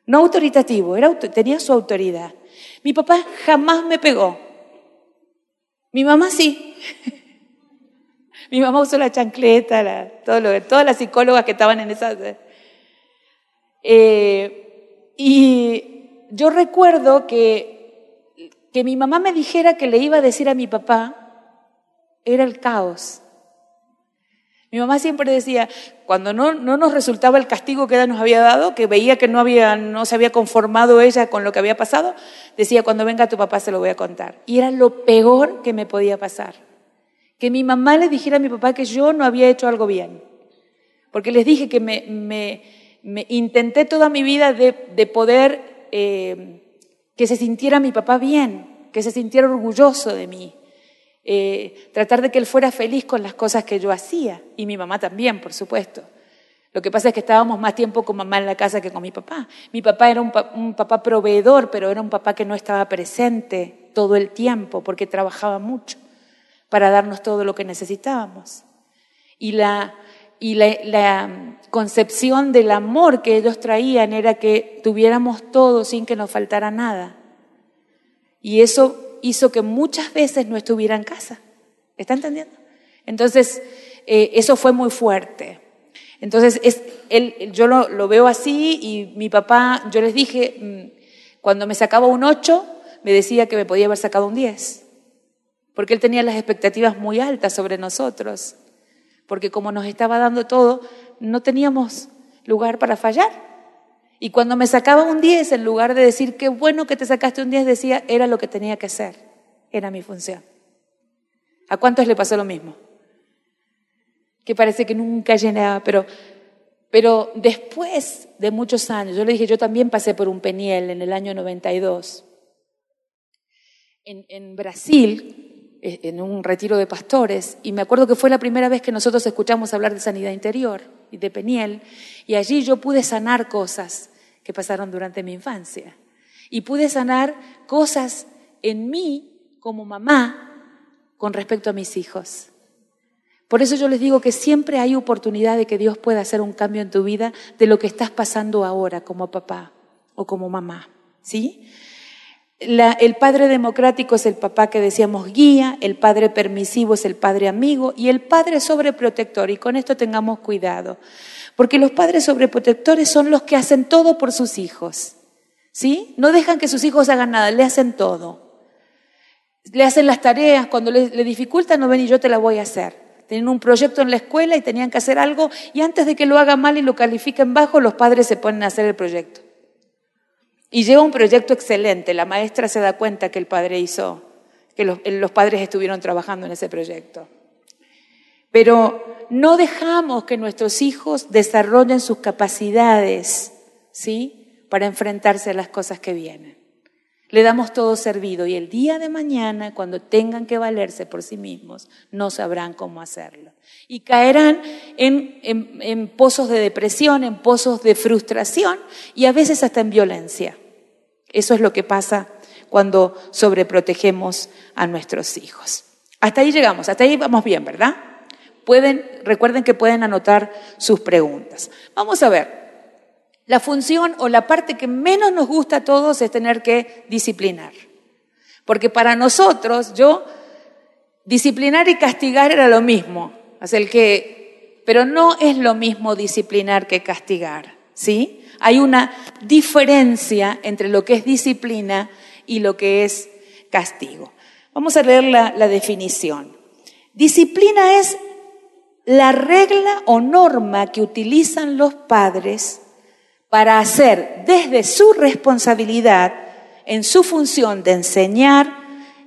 No autoritativo, era, tenía su autoridad. Mi papá jamás me pegó. Mi mamá sí. mi mamá usó la chancleta, todas las psicólogas que estaban en esa... Eh, y yo recuerdo que, que mi mamá me dijera que le iba a decir a mi papá era el caos. Mi mamá siempre decía, cuando no, no, nos resultaba el castigo que ella nos había dado, que veía que no, había, no se había conformado ella con lo que había pasado, decía, cuando venga tu papá se lo voy a contar. Y era lo peor que me podía pasar. que mi mamá le dijera a mi papá que yo no había hecho algo bien. Porque les dije que me, intenté toda mi vida de, poder eh, que se sintiera mi papá bien, que se sintiera orgulloso de mí. Eh, tratar de que él fuera feliz con las cosas que yo hacía. Y mi mamá también, por supuesto. Lo que pasa es que estábamos más tiempo con mamá en la casa que con mi papá. Mi papá era un, papá proveedor, pero era un papá que no estaba presente todo el tiempo porque trabajaba mucho para darnos todo lo que necesitábamos. Y la, y la, concepción del amor que ellos traían era que tuviéramos todo sin que nos faltara nada. Y eso hizo que muchas veces no estuviera en casa. ¿Está entendiendo? Entonces, eh, eso fue muy fuerte. Entonces, es, él, yo lo, lo, veo así y mi papá, yo les dije, mm, cuando me sacaba un 8, me decía que me podía haber sacado un 10, porque él tenía las expectativas muy altas sobre nosotros, porque como nos estaba dando todo, no teníamos lugar para fallar. Y cuando me sacaba un 10, en lugar de decir qué bueno que te sacaste un 10, decía era lo que tenía que hacer, era mi función. ¿A cuántos le pasó lo mismo? que parece que nunca llenaba, pero, pero después de muchos años, yo le dije, yo también pasé por un peniel en el año 92. En, Brasil, en un retiro de pastores, y me acuerdo que fue la primera vez que nosotros escuchamos hablar de sanidad interior y de peniel, y allí yo pude sanar cosas que pasaron durante mi infancia. Y pude sanar cosas en mí como mamá con respecto a mis hijos. Por eso yo les digo que siempre hay oportunidad de que Dios pueda hacer un cambio en tu vida de lo que estás pasando ahora como papá o como mamá. ¿Sí? El padre democrático es el papá que decíamos guía, el padre permisivo es el padre amigo y el padre sobreprotector. Y con esto tengamos cuidado, porque los padres sobreprotectores son los que hacen todo por sus hijos. ¿Sí? No dejan que sus hijos hagan nada, le hacen todo. Le hacen las tareas, cuando le, le dificultan, no ven y yo te la voy a hacer. Tienen un proyecto en la escuela y tenían que hacer algo y antes de que lo haga mal y lo califiquen bajo, los padres se ponen a hacer el proyecto. Y lleva un proyecto excelente. La maestra se da cuenta que el padre hizo, que los, los padres estuvieron trabajando en ese proyecto. Pero no dejamos que nuestros hijos desarrollen sus capacidades, ¿sí? Para enfrentarse a las cosas que vienen. Le damos todo servido y el día de mañana, cuando tengan que valerse por sí mismos, no sabrán cómo hacerlo. Y caerán en, pozos de depresión, en pozos de frustración y a veces hasta en violencia. Eso es lo que pasa cuando sobreprotegemos a nuestros hijos. Hasta ahí llegamos, hasta ahí vamos bien, ¿verdad? Pueden, recuerden que pueden anotar sus preguntas. Vamos a ver. La función o la parte que menos nos gusta a todos es tener que disciplinar. Porque para nosotros, yo, disciplinar y castigar era lo mismo. que, pero no es lo mismo disciplinar que castigar, ¿sí? Hay una diferencia entre lo que es disciplina y lo que es castigo. Vamos a leer la definición. Disciplina es la regla o norma que utilizan los padres para hacer desde su responsabilidad, en su función de enseñar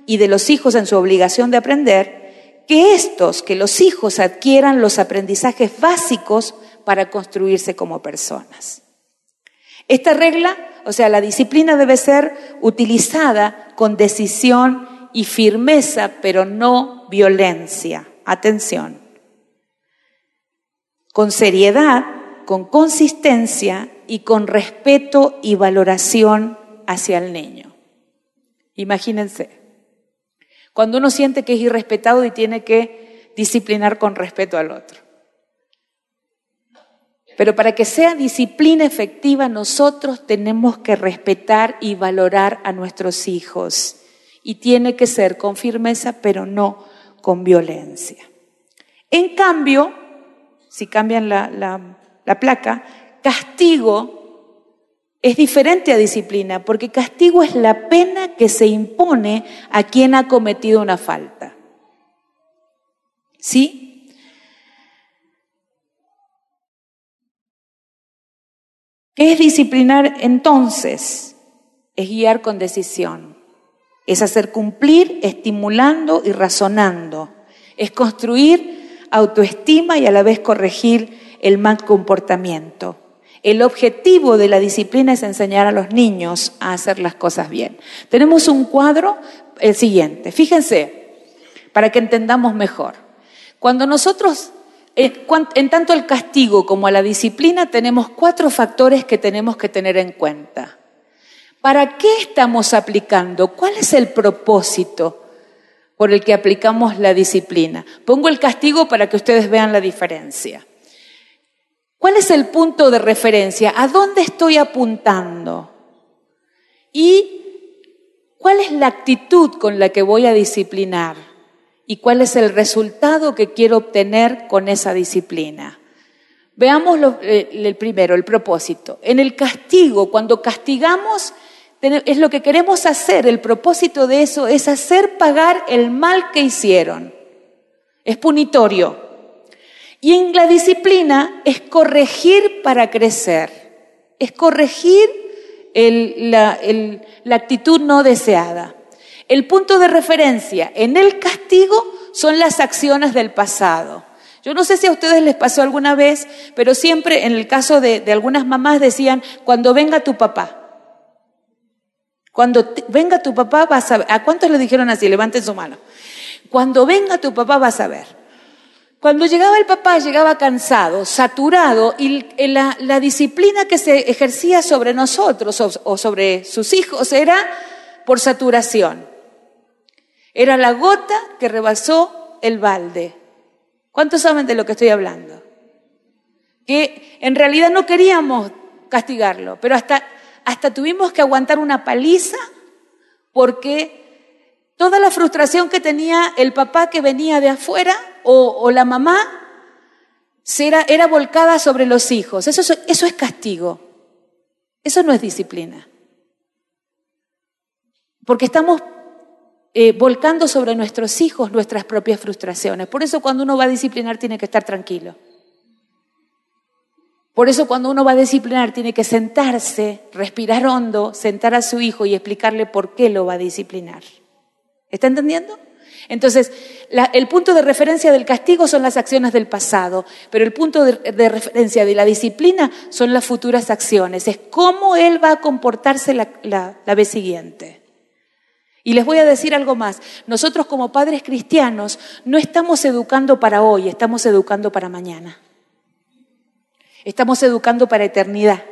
y de los hijos en su obligación de aprender, que estos, que los hijos adquieran los aprendizajes básicos para construirse como personas. Esta regla, o sea, la disciplina debe ser utilizada con decisión y firmeza, pero no violencia. Atención. Con seriedad, con consistencia y con respeto y valoración hacia el niño. Imagínense, cuando uno siente que es irrespetado y tiene que disciplinar con respeto al otro. Pero para que sea disciplina efectiva, nosotros tenemos que respetar y valorar a nuestros hijos. Y tiene que ser con firmeza, pero no con violencia. En cambio, si cambian la, la placa, castigo es diferente a disciplina, porque castigo es la pena que se impone a quien ha cometido una falta. ¿Sí? ¿Qué es disciplinar entonces? Es guiar con decisión, es hacer cumplir estimulando y razonando, Es construir autoestima y a la vez corregir el mal comportamiento. El objetivo de la disciplina es enseñar a los niños a hacer las cosas bien. Tenemos un cuadro, el siguiente. Fíjense, para que entendamos mejor. Cuando nosotros, en tanto el castigo como a la disciplina, tenemos cuatro factores que tenemos que tener en cuenta. ¿Para qué estamos aplicando? ¿Cuál es el propósito por el que aplicamos la disciplina? Pongo el castigo para que ustedes vean la diferencia. ¿Cuál es el punto de referencia? ¿A dónde estoy apuntando? ¿Y cuál es la actitud con la que voy a disciplinar? ¿Y cuál es el resultado que quiero obtener con esa disciplina? Veamos eh, el primero, el propósito. En el castigo, cuando castigamos, es lo que queremos hacer. El propósito de eso es hacer pagar el mal que hicieron. Es punitorio. Y en la disciplina es corregir para crecer, es corregir la, actitud no deseada. El punto de referencia en el castigo son las acciones del pasado. Yo no sé si a ustedes les pasó alguna vez, pero siempre en el caso de, de, algunas mamás decían, cuando venga tu papá. Cuando venga tu papá vas a ver. ¿A cuántos le dijeron así? Levanten su mano. Cuando venga tu papá vas a ver. Cuando llegaba el papá llegaba cansado, saturado y la, disciplina que se ejercía sobre nosotros o, sobre sus hijos era por saturación. Era la gota que rebasó el balde. ¿Cuántos saben de lo que estoy hablando? Que en realidad no queríamos castigarlo, pero hasta, hasta tuvimos que aguantar una paliza porque Toda la frustración que tenía el papá que venía de afuera o, la mamá era, era, volcada sobre los hijos. Eso, es castigo. Eso no es disciplina. Porque estamos eh, volcando sobre nuestros hijos nuestras propias frustraciones. Por eso cuando uno va a disciplinar tiene que estar tranquilo. Por eso cuando uno va a disciplinar tiene que sentarse, respirar hondo, sentar a su hijo y explicarle por qué lo va a disciplinar. ¿Está entendiendo? Entonces, el punto de referencia del castigo son las acciones del pasado, pero el punto de, referencia de la disciplina son las futuras acciones. Es cómo él va a comportarse la, vez siguiente. Y les voy a decir algo más. Nosotros como padres cristianos no estamos educando para hoy, estamos educando para mañana. Estamos educando para eternidad.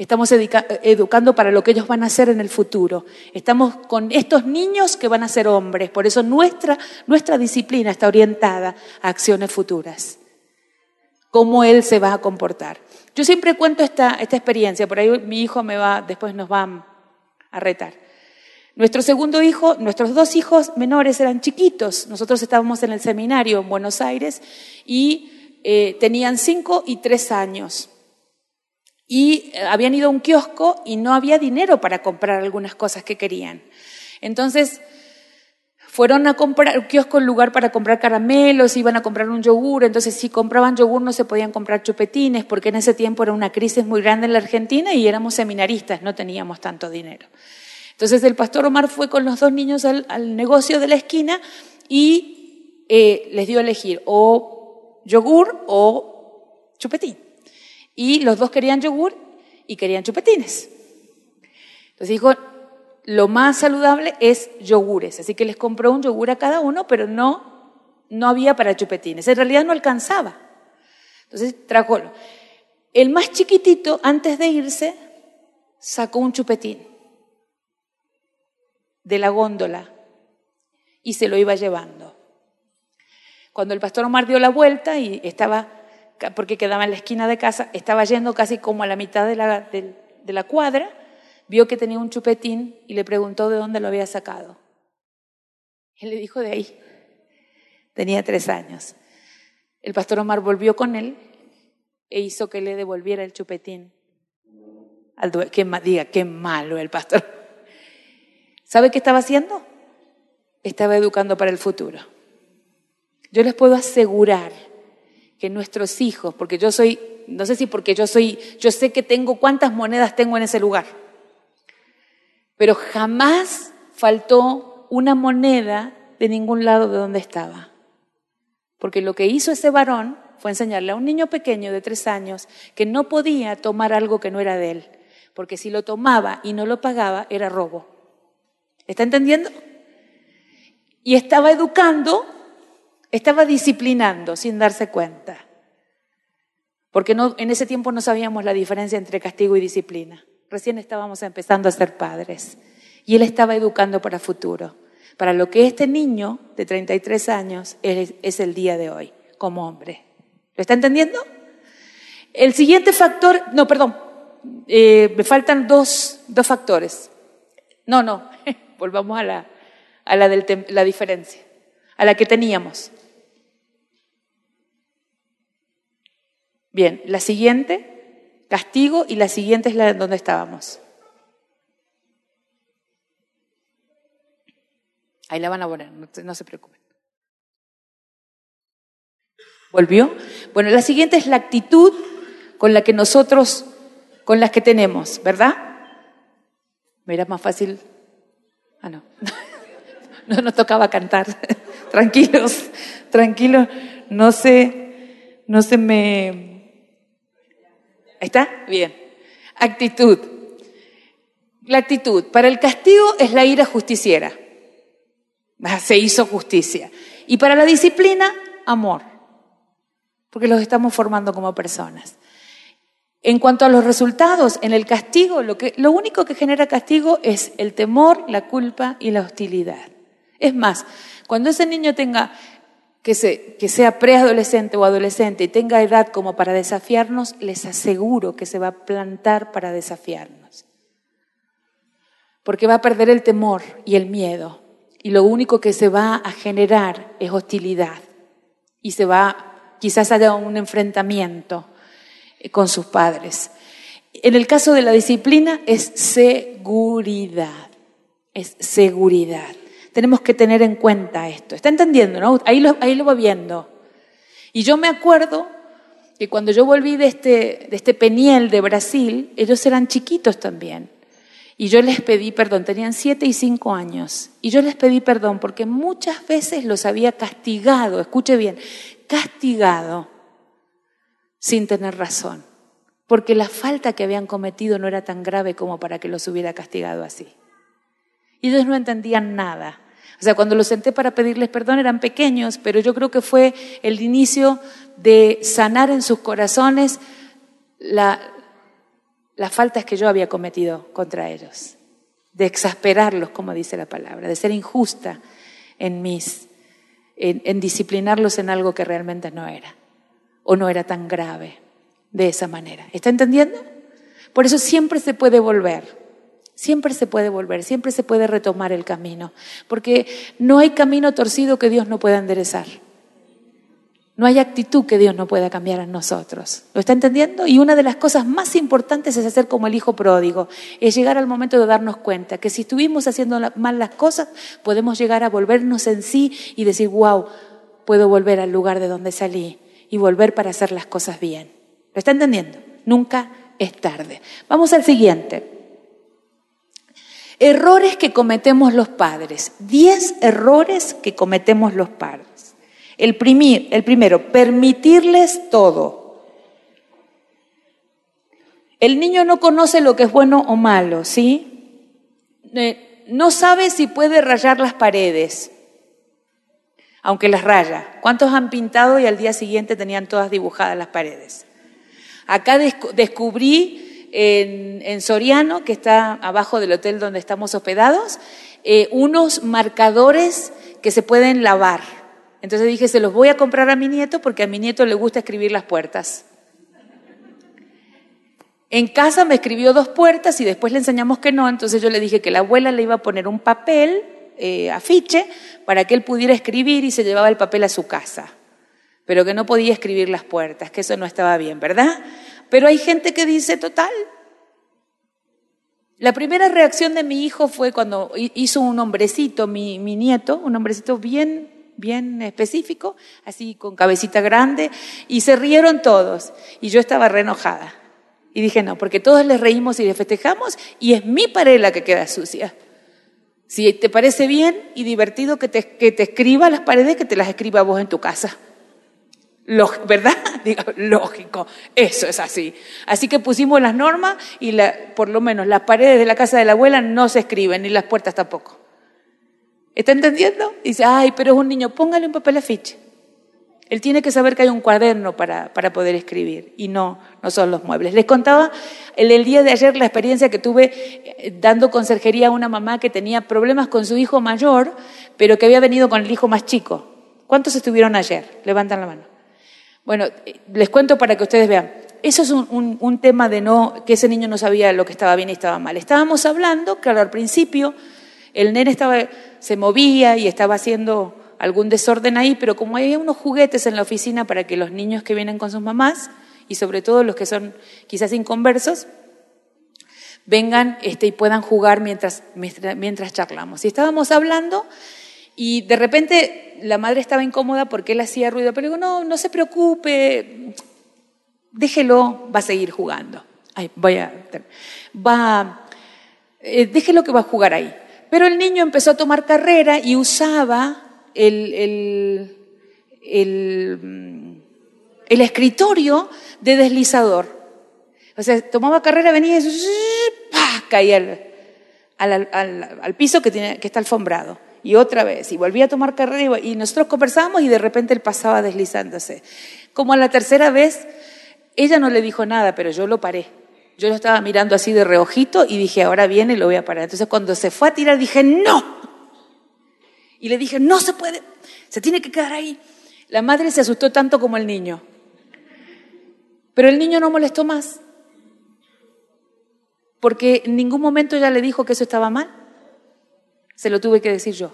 Estamos educando para lo que ellos van a hacer en el futuro. Estamos con estos niños que van a ser hombres. Por eso nuestra, nuestra disciplina está orientada a acciones futuras. Cómo él se va a comportar. Yo siempre cuento esta, esta experiencia. Por ahí mi hijo me va, después nos va a retar. Nuestro segundo hijo, nuestros dos hijos menores eran chiquitos. Nosotros estábamos en el seminario en Buenos Aires y eh, tenían cinco y tres años y eh, habían ido a un kiosco y no había dinero para comprar algunas cosas que querían. Entonces, fueron a comprar un kiosco en lugar para comprar caramelos, iban a comprar un yogur, entonces si compraban yogur no se podían comprar chupetines, porque en ese tiempo era una crisis muy grande en la Argentina y éramos seminaristas, no teníamos tanto dinero. Entonces el pastor Omar fue con los dos niños al, negocio de la esquina y eh, les dio a elegir o yogur o chupetín. Y los dos querían yogur y querían chupetines. Entonces dijo, lo más saludable es yogures. Así que les compró un yogur a cada uno, pero no, no había para chupetines. En realidad no alcanzaba. Entonces trajo. El más chiquitito, antes de irse, sacó un chupetín de la góndola y se lo iba llevando. Cuando el pastor Omar dio la vuelta y estaba porque quedaba en la esquina de casa, estaba yendo casi como a la mitad de la, cuadra, vio que tenía un chupetín y le preguntó de dónde lo había sacado. Él le dijo de ahí. Tenía tres años. El pastor Omar volvió con él e hizo que le devolviera el chupetín. Al que diga, qué malo el pastor. ¿Sabe qué estaba haciendo? Estaba educando para el futuro. Yo les puedo asegurar que nuestros hijos, porque yo soy, no sé si porque yo soy, yo sé que tengo cuántas monedas tengo en ese lugar, pero jamás faltó una moneda de ningún lado de donde estaba. Porque lo que hizo ese varón fue enseñarle a un niño pequeño de tres años que no podía tomar algo que no era de él, porque si lo tomaba y no lo pagaba era robo. ¿Está entendiendo? Y estaba educando, estaba disciplinando sin darse cuenta. Porque no, en ese tiempo no sabíamos la diferencia entre castigo y disciplina. Recién estábamos empezando a ser padres. Y él estaba educando para futuro. Para lo que este niño de 33 años es, es el día de hoy, como hombre. ¿Lo está entendiendo? El siguiente factor, no, perdón, eh, me faltan dos, dos factores. No, no, volvamos a la, a la, del, la diferencia, a la que teníamos. Bien, la siguiente, castigo, y la siguiente es la donde estábamos. Ahí la van a poner, no, se preocupen. ¿Volvió? Bueno, la siguiente es la actitud con la que nosotros, con las que tenemos, ¿verdad? Me era más fácil. Ah, no. No nos tocaba cantar. Tranquilos, tranquilos. No se, no se me ¿Está? Bien. Actitud. La actitud. Para el castigo es la ira justiciera. Ah, se hizo justicia. Y para la disciplina, amor. Porque los estamos formando como personas. En cuanto a los resultados, en el castigo, lo, que, lo único que genera castigo es el temor, la culpa y la hostilidad. Es más, cuando ese niño tenga que, sea preadolescente o adolescente y tenga edad como para desafiarnos, les aseguro que se va a plantar para desafiarnos. Porque va a perder el temor y el miedo. Y lo único que se va a generar es hostilidad. Y se va, quizás haya un enfrentamiento eh, con sus padres. En el caso de la disciplina es seguridad. Es seguridad. Tenemos que tener en cuenta esto. ¿Está entendiendo? No? Ahí, lo, ahí lo va viendo. Y yo me acuerdo que cuando yo volví de este, de este Peniel de Brasil, ellos eran chiquitos también. Y yo les pedí perdón, tenían siete y cinco años. Y yo les pedí perdón porque muchas veces los había castigado, escuche bien, castigado sin tener razón. Porque la falta que habían cometido no era tan grave como para que los hubiera castigado así. Y ellos no entendían nada. O sea, cuando los senté para pedirles perdón eran pequeños, pero yo creo que fue el inicio de sanar en sus corazones la, las faltas que yo había cometido contra ellos, de exasperarlos, como dice la palabra, de ser injusta en mis, en, en disciplinarlos en algo que realmente no era, o no era tan grave de esa manera. ¿Está entendiendo? Por eso siempre se puede volver. Siempre se puede volver, siempre se puede retomar el camino, porque no hay camino torcido que Dios no pueda enderezar. No hay actitud que Dios no pueda cambiar en nosotros. ¿Lo está entendiendo? Y una de las cosas más importantes es hacer como el hijo pródigo, es llegar al momento de darnos cuenta que si estuvimos haciendo mal las cosas, podemos llegar a volvernos en sí y decir, wow, puedo volver al lugar de donde salí y volver para hacer las cosas bien. ¿Lo está entendiendo? Nunca es tarde. Vamos al siguiente. Errores que cometemos los padres. Diez errores que cometemos los padres. El, el primero, permitirles todo. El niño no conoce lo que es bueno o malo, ¿sí? No sabe si puede rayar las paredes, aunque las raya. ¿Cuántos han pintado y al día siguiente tenían todas dibujadas las paredes? Acá descubrí en, Soriano, que está abajo del hotel donde estamos hospedados, eh, unos marcadores que se pueden lavar. Entonces dije, se los voy a comprar a mi nieto porque a mi nieto le gusta escribir las puertas. En casa me escribió dos puertas y después le enseñamos que no, entonces yo le dije que la abuela le iba a poner un papel, eh, afiche, para que él pudiera escribir y se llevaba el papel a su casa, pero que no podía escribir las puertas, que eso no estaba bien, ¿verdad? Pero hay gente que dice, total. La primera reacción de mi hijo fue cuando hizo un hombrecito, mi, nieto, un hombrecito bien, bien específico, así con cabecita grande, y se rieron todos. Y yo estaba re. Y dije, no, porque todos les reímos y les festejamos, y es mi pared la que queda sucia. Si te parece bien y divertido que te, que te escriba las paredes, que te las escriba vos en tu casa. ¿Verdad? Digo, lógico, eso es así. Así que pusimos las normas y la, por lo menos las paredes de la casa de la abuela no se escriben, ni las puertas tampoco. ¿Está entendiendo? Dice, ay, pero es un niño, póngale un papel afiche. Él tiene que saber que hay un cuaderno para, para poder escribir y no, no son los muebles. Les contaba el, el día de ayer la experiencia que tuve eh, dando conserjería a una mamá que tenía problemas con su hijo mayor, pero que había venido con el hijo más chico. ¿Cuántos estuvieron ayer? Levantan la mano. Bueno, eh, les cuento para que ustedes vean. Eso es un, tema de no, que ese niño no sabía lo que estaba bien y estaba mal. Estábamos hablando, claro, al principio el nene estaba, se movía y estaba haciendo algún desorden ahí, pero como había unos juguetes en la oficina para que los niños que vienen con sus mamás, y sobre todo los que son quizás inconversos, vengan este, y puedan jugar mientras, mientras charlamos. Y estábamos hablando y de repente la madre estaba incómoda porque él hacía ruido, pero digo, no, no se preocupe, déjelo, va a seguir jugando. Ay, voy a, va, eh, déjelo que va a jugar ahí. Pero el niño empezó a tomar carrera y usaba el, el, el escritorio de deslizador. O sea, tomaba carrera, venía y caía al, al, piso que, tiene, que está alfombrado. Y otra vez, y volvía a tomar carrera, y nosotros conversábamos y de repente él pasaba deslizándose. Como a la tercera vez, ella no le dijo nada, pero yo lo paré. Yo lo estaba mirando así de reojito y dije, ahora viene y lo voy a parar. Entonces cuando se fue a tirar dije, no, y le dije, no se puede, se tiene que quedar ahí. La madre se asustó tanto como el niño. Pero el niño no molestó más. Porque en ningún momento ella le dijo que eso estaba mal. Se lo tuve que decir yo.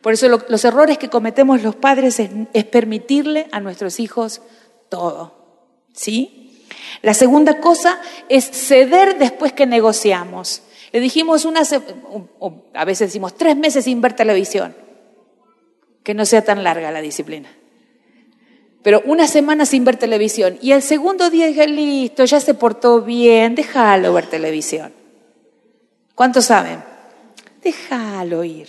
Por eso lo, los errores que cometemos los padres es, es permitirle a nuestros hijos todo. ¿Sí? La segunda cosa es ceder después que negociamos. Le dijimos una, a veces decimos tres meses sin ver televisión, que no sea tan larga la disciplina. Pero una semana sin ver televisión. Y el segundo día dije, listo, ya se portó bien, déjalo ver televisión. ¿Cuántos saben? Déjalo ir.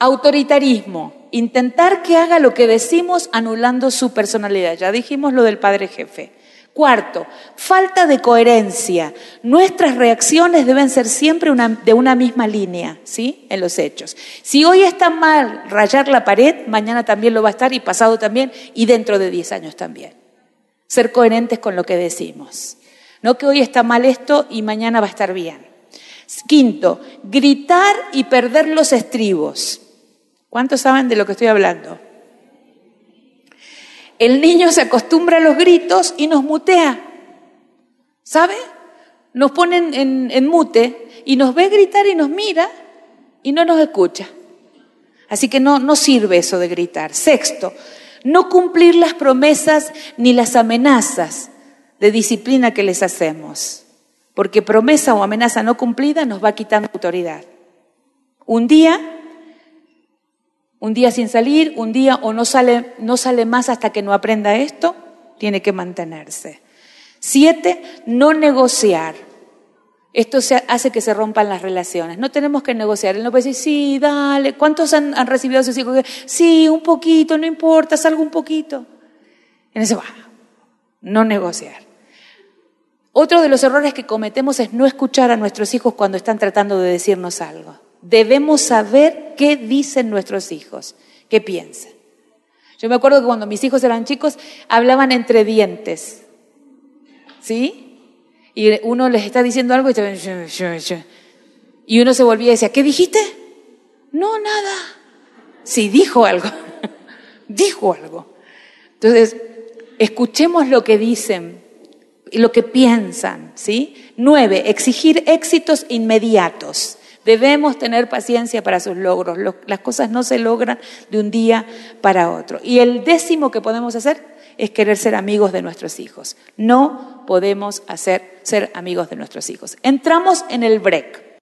Autoritarismo, intentar que haga lo que decimos anulando su personalidad. Ya dijimos lo del padre jefe. Cuarto, falta de coherencia. Nuestras reacciones deben ser siempre de una misma línea, ¿sí? En los hechos. Si hoy está mal rayar la pared, mañana también lo va a estar y pasado también y dentro de 10 años también. Ser coherentes con lo que decimos. No que hoy está mal esto y mañana va a estar bien. Quinto, gritar y perder los estribos. ¿Cuántos saben de lo que estoy hablando? El niño se acostumbra a los gritos y nos mutea. ¿Sabe? Nos ponen en, mute y nos ve gritar y nos mira y no nos escucha. Así que no, no sirve eso de gritar. Sexto, no cumplir las promesas ni las amenazas de disciplina que les hacemos. Porque promesa o amenaza no cumplida nos va quitando autoridad. Un día un día sin salir, un día o no sale, no sale más hasta que no aprenda esto, tiene que mantenerse. Siete, no negociar. Esto hace que se rompan las relaciones. No tenemos que negociar. Él no puede decir, sí, dale. ¿Cuántos han, recibido a sus hijos? Sí, un poquito, no importa, salgo un poquito. En ese, va, no negociar. Otro de los errores que cometemos es no escuchar a nuestros hijos cuando están tratando de decirnos algo debemos saber qué dicen nuestros hijos, qué piensan. Yo me acuerdo que cuando mis hijos eran chicos hablaban entre dientes, ¿sí? Y uno les está diciendo algo y, y uno se volvía y decía, ¿qué dijiste? No, nada. Sí, dijo algo, dijo algo. Entonces, escuchemos lo que dicen lo que piensan, ¿sí? Nueve, exigir éxitos inmediatos. Debemos tener paciencia para sus logros. las cosas no se logran de un día para otro. Y el décimo que podemos hacer es querer ser amigos de nuestros hijos. No podemos hacer ser amigos de nuestros hijos. Entramos en el break.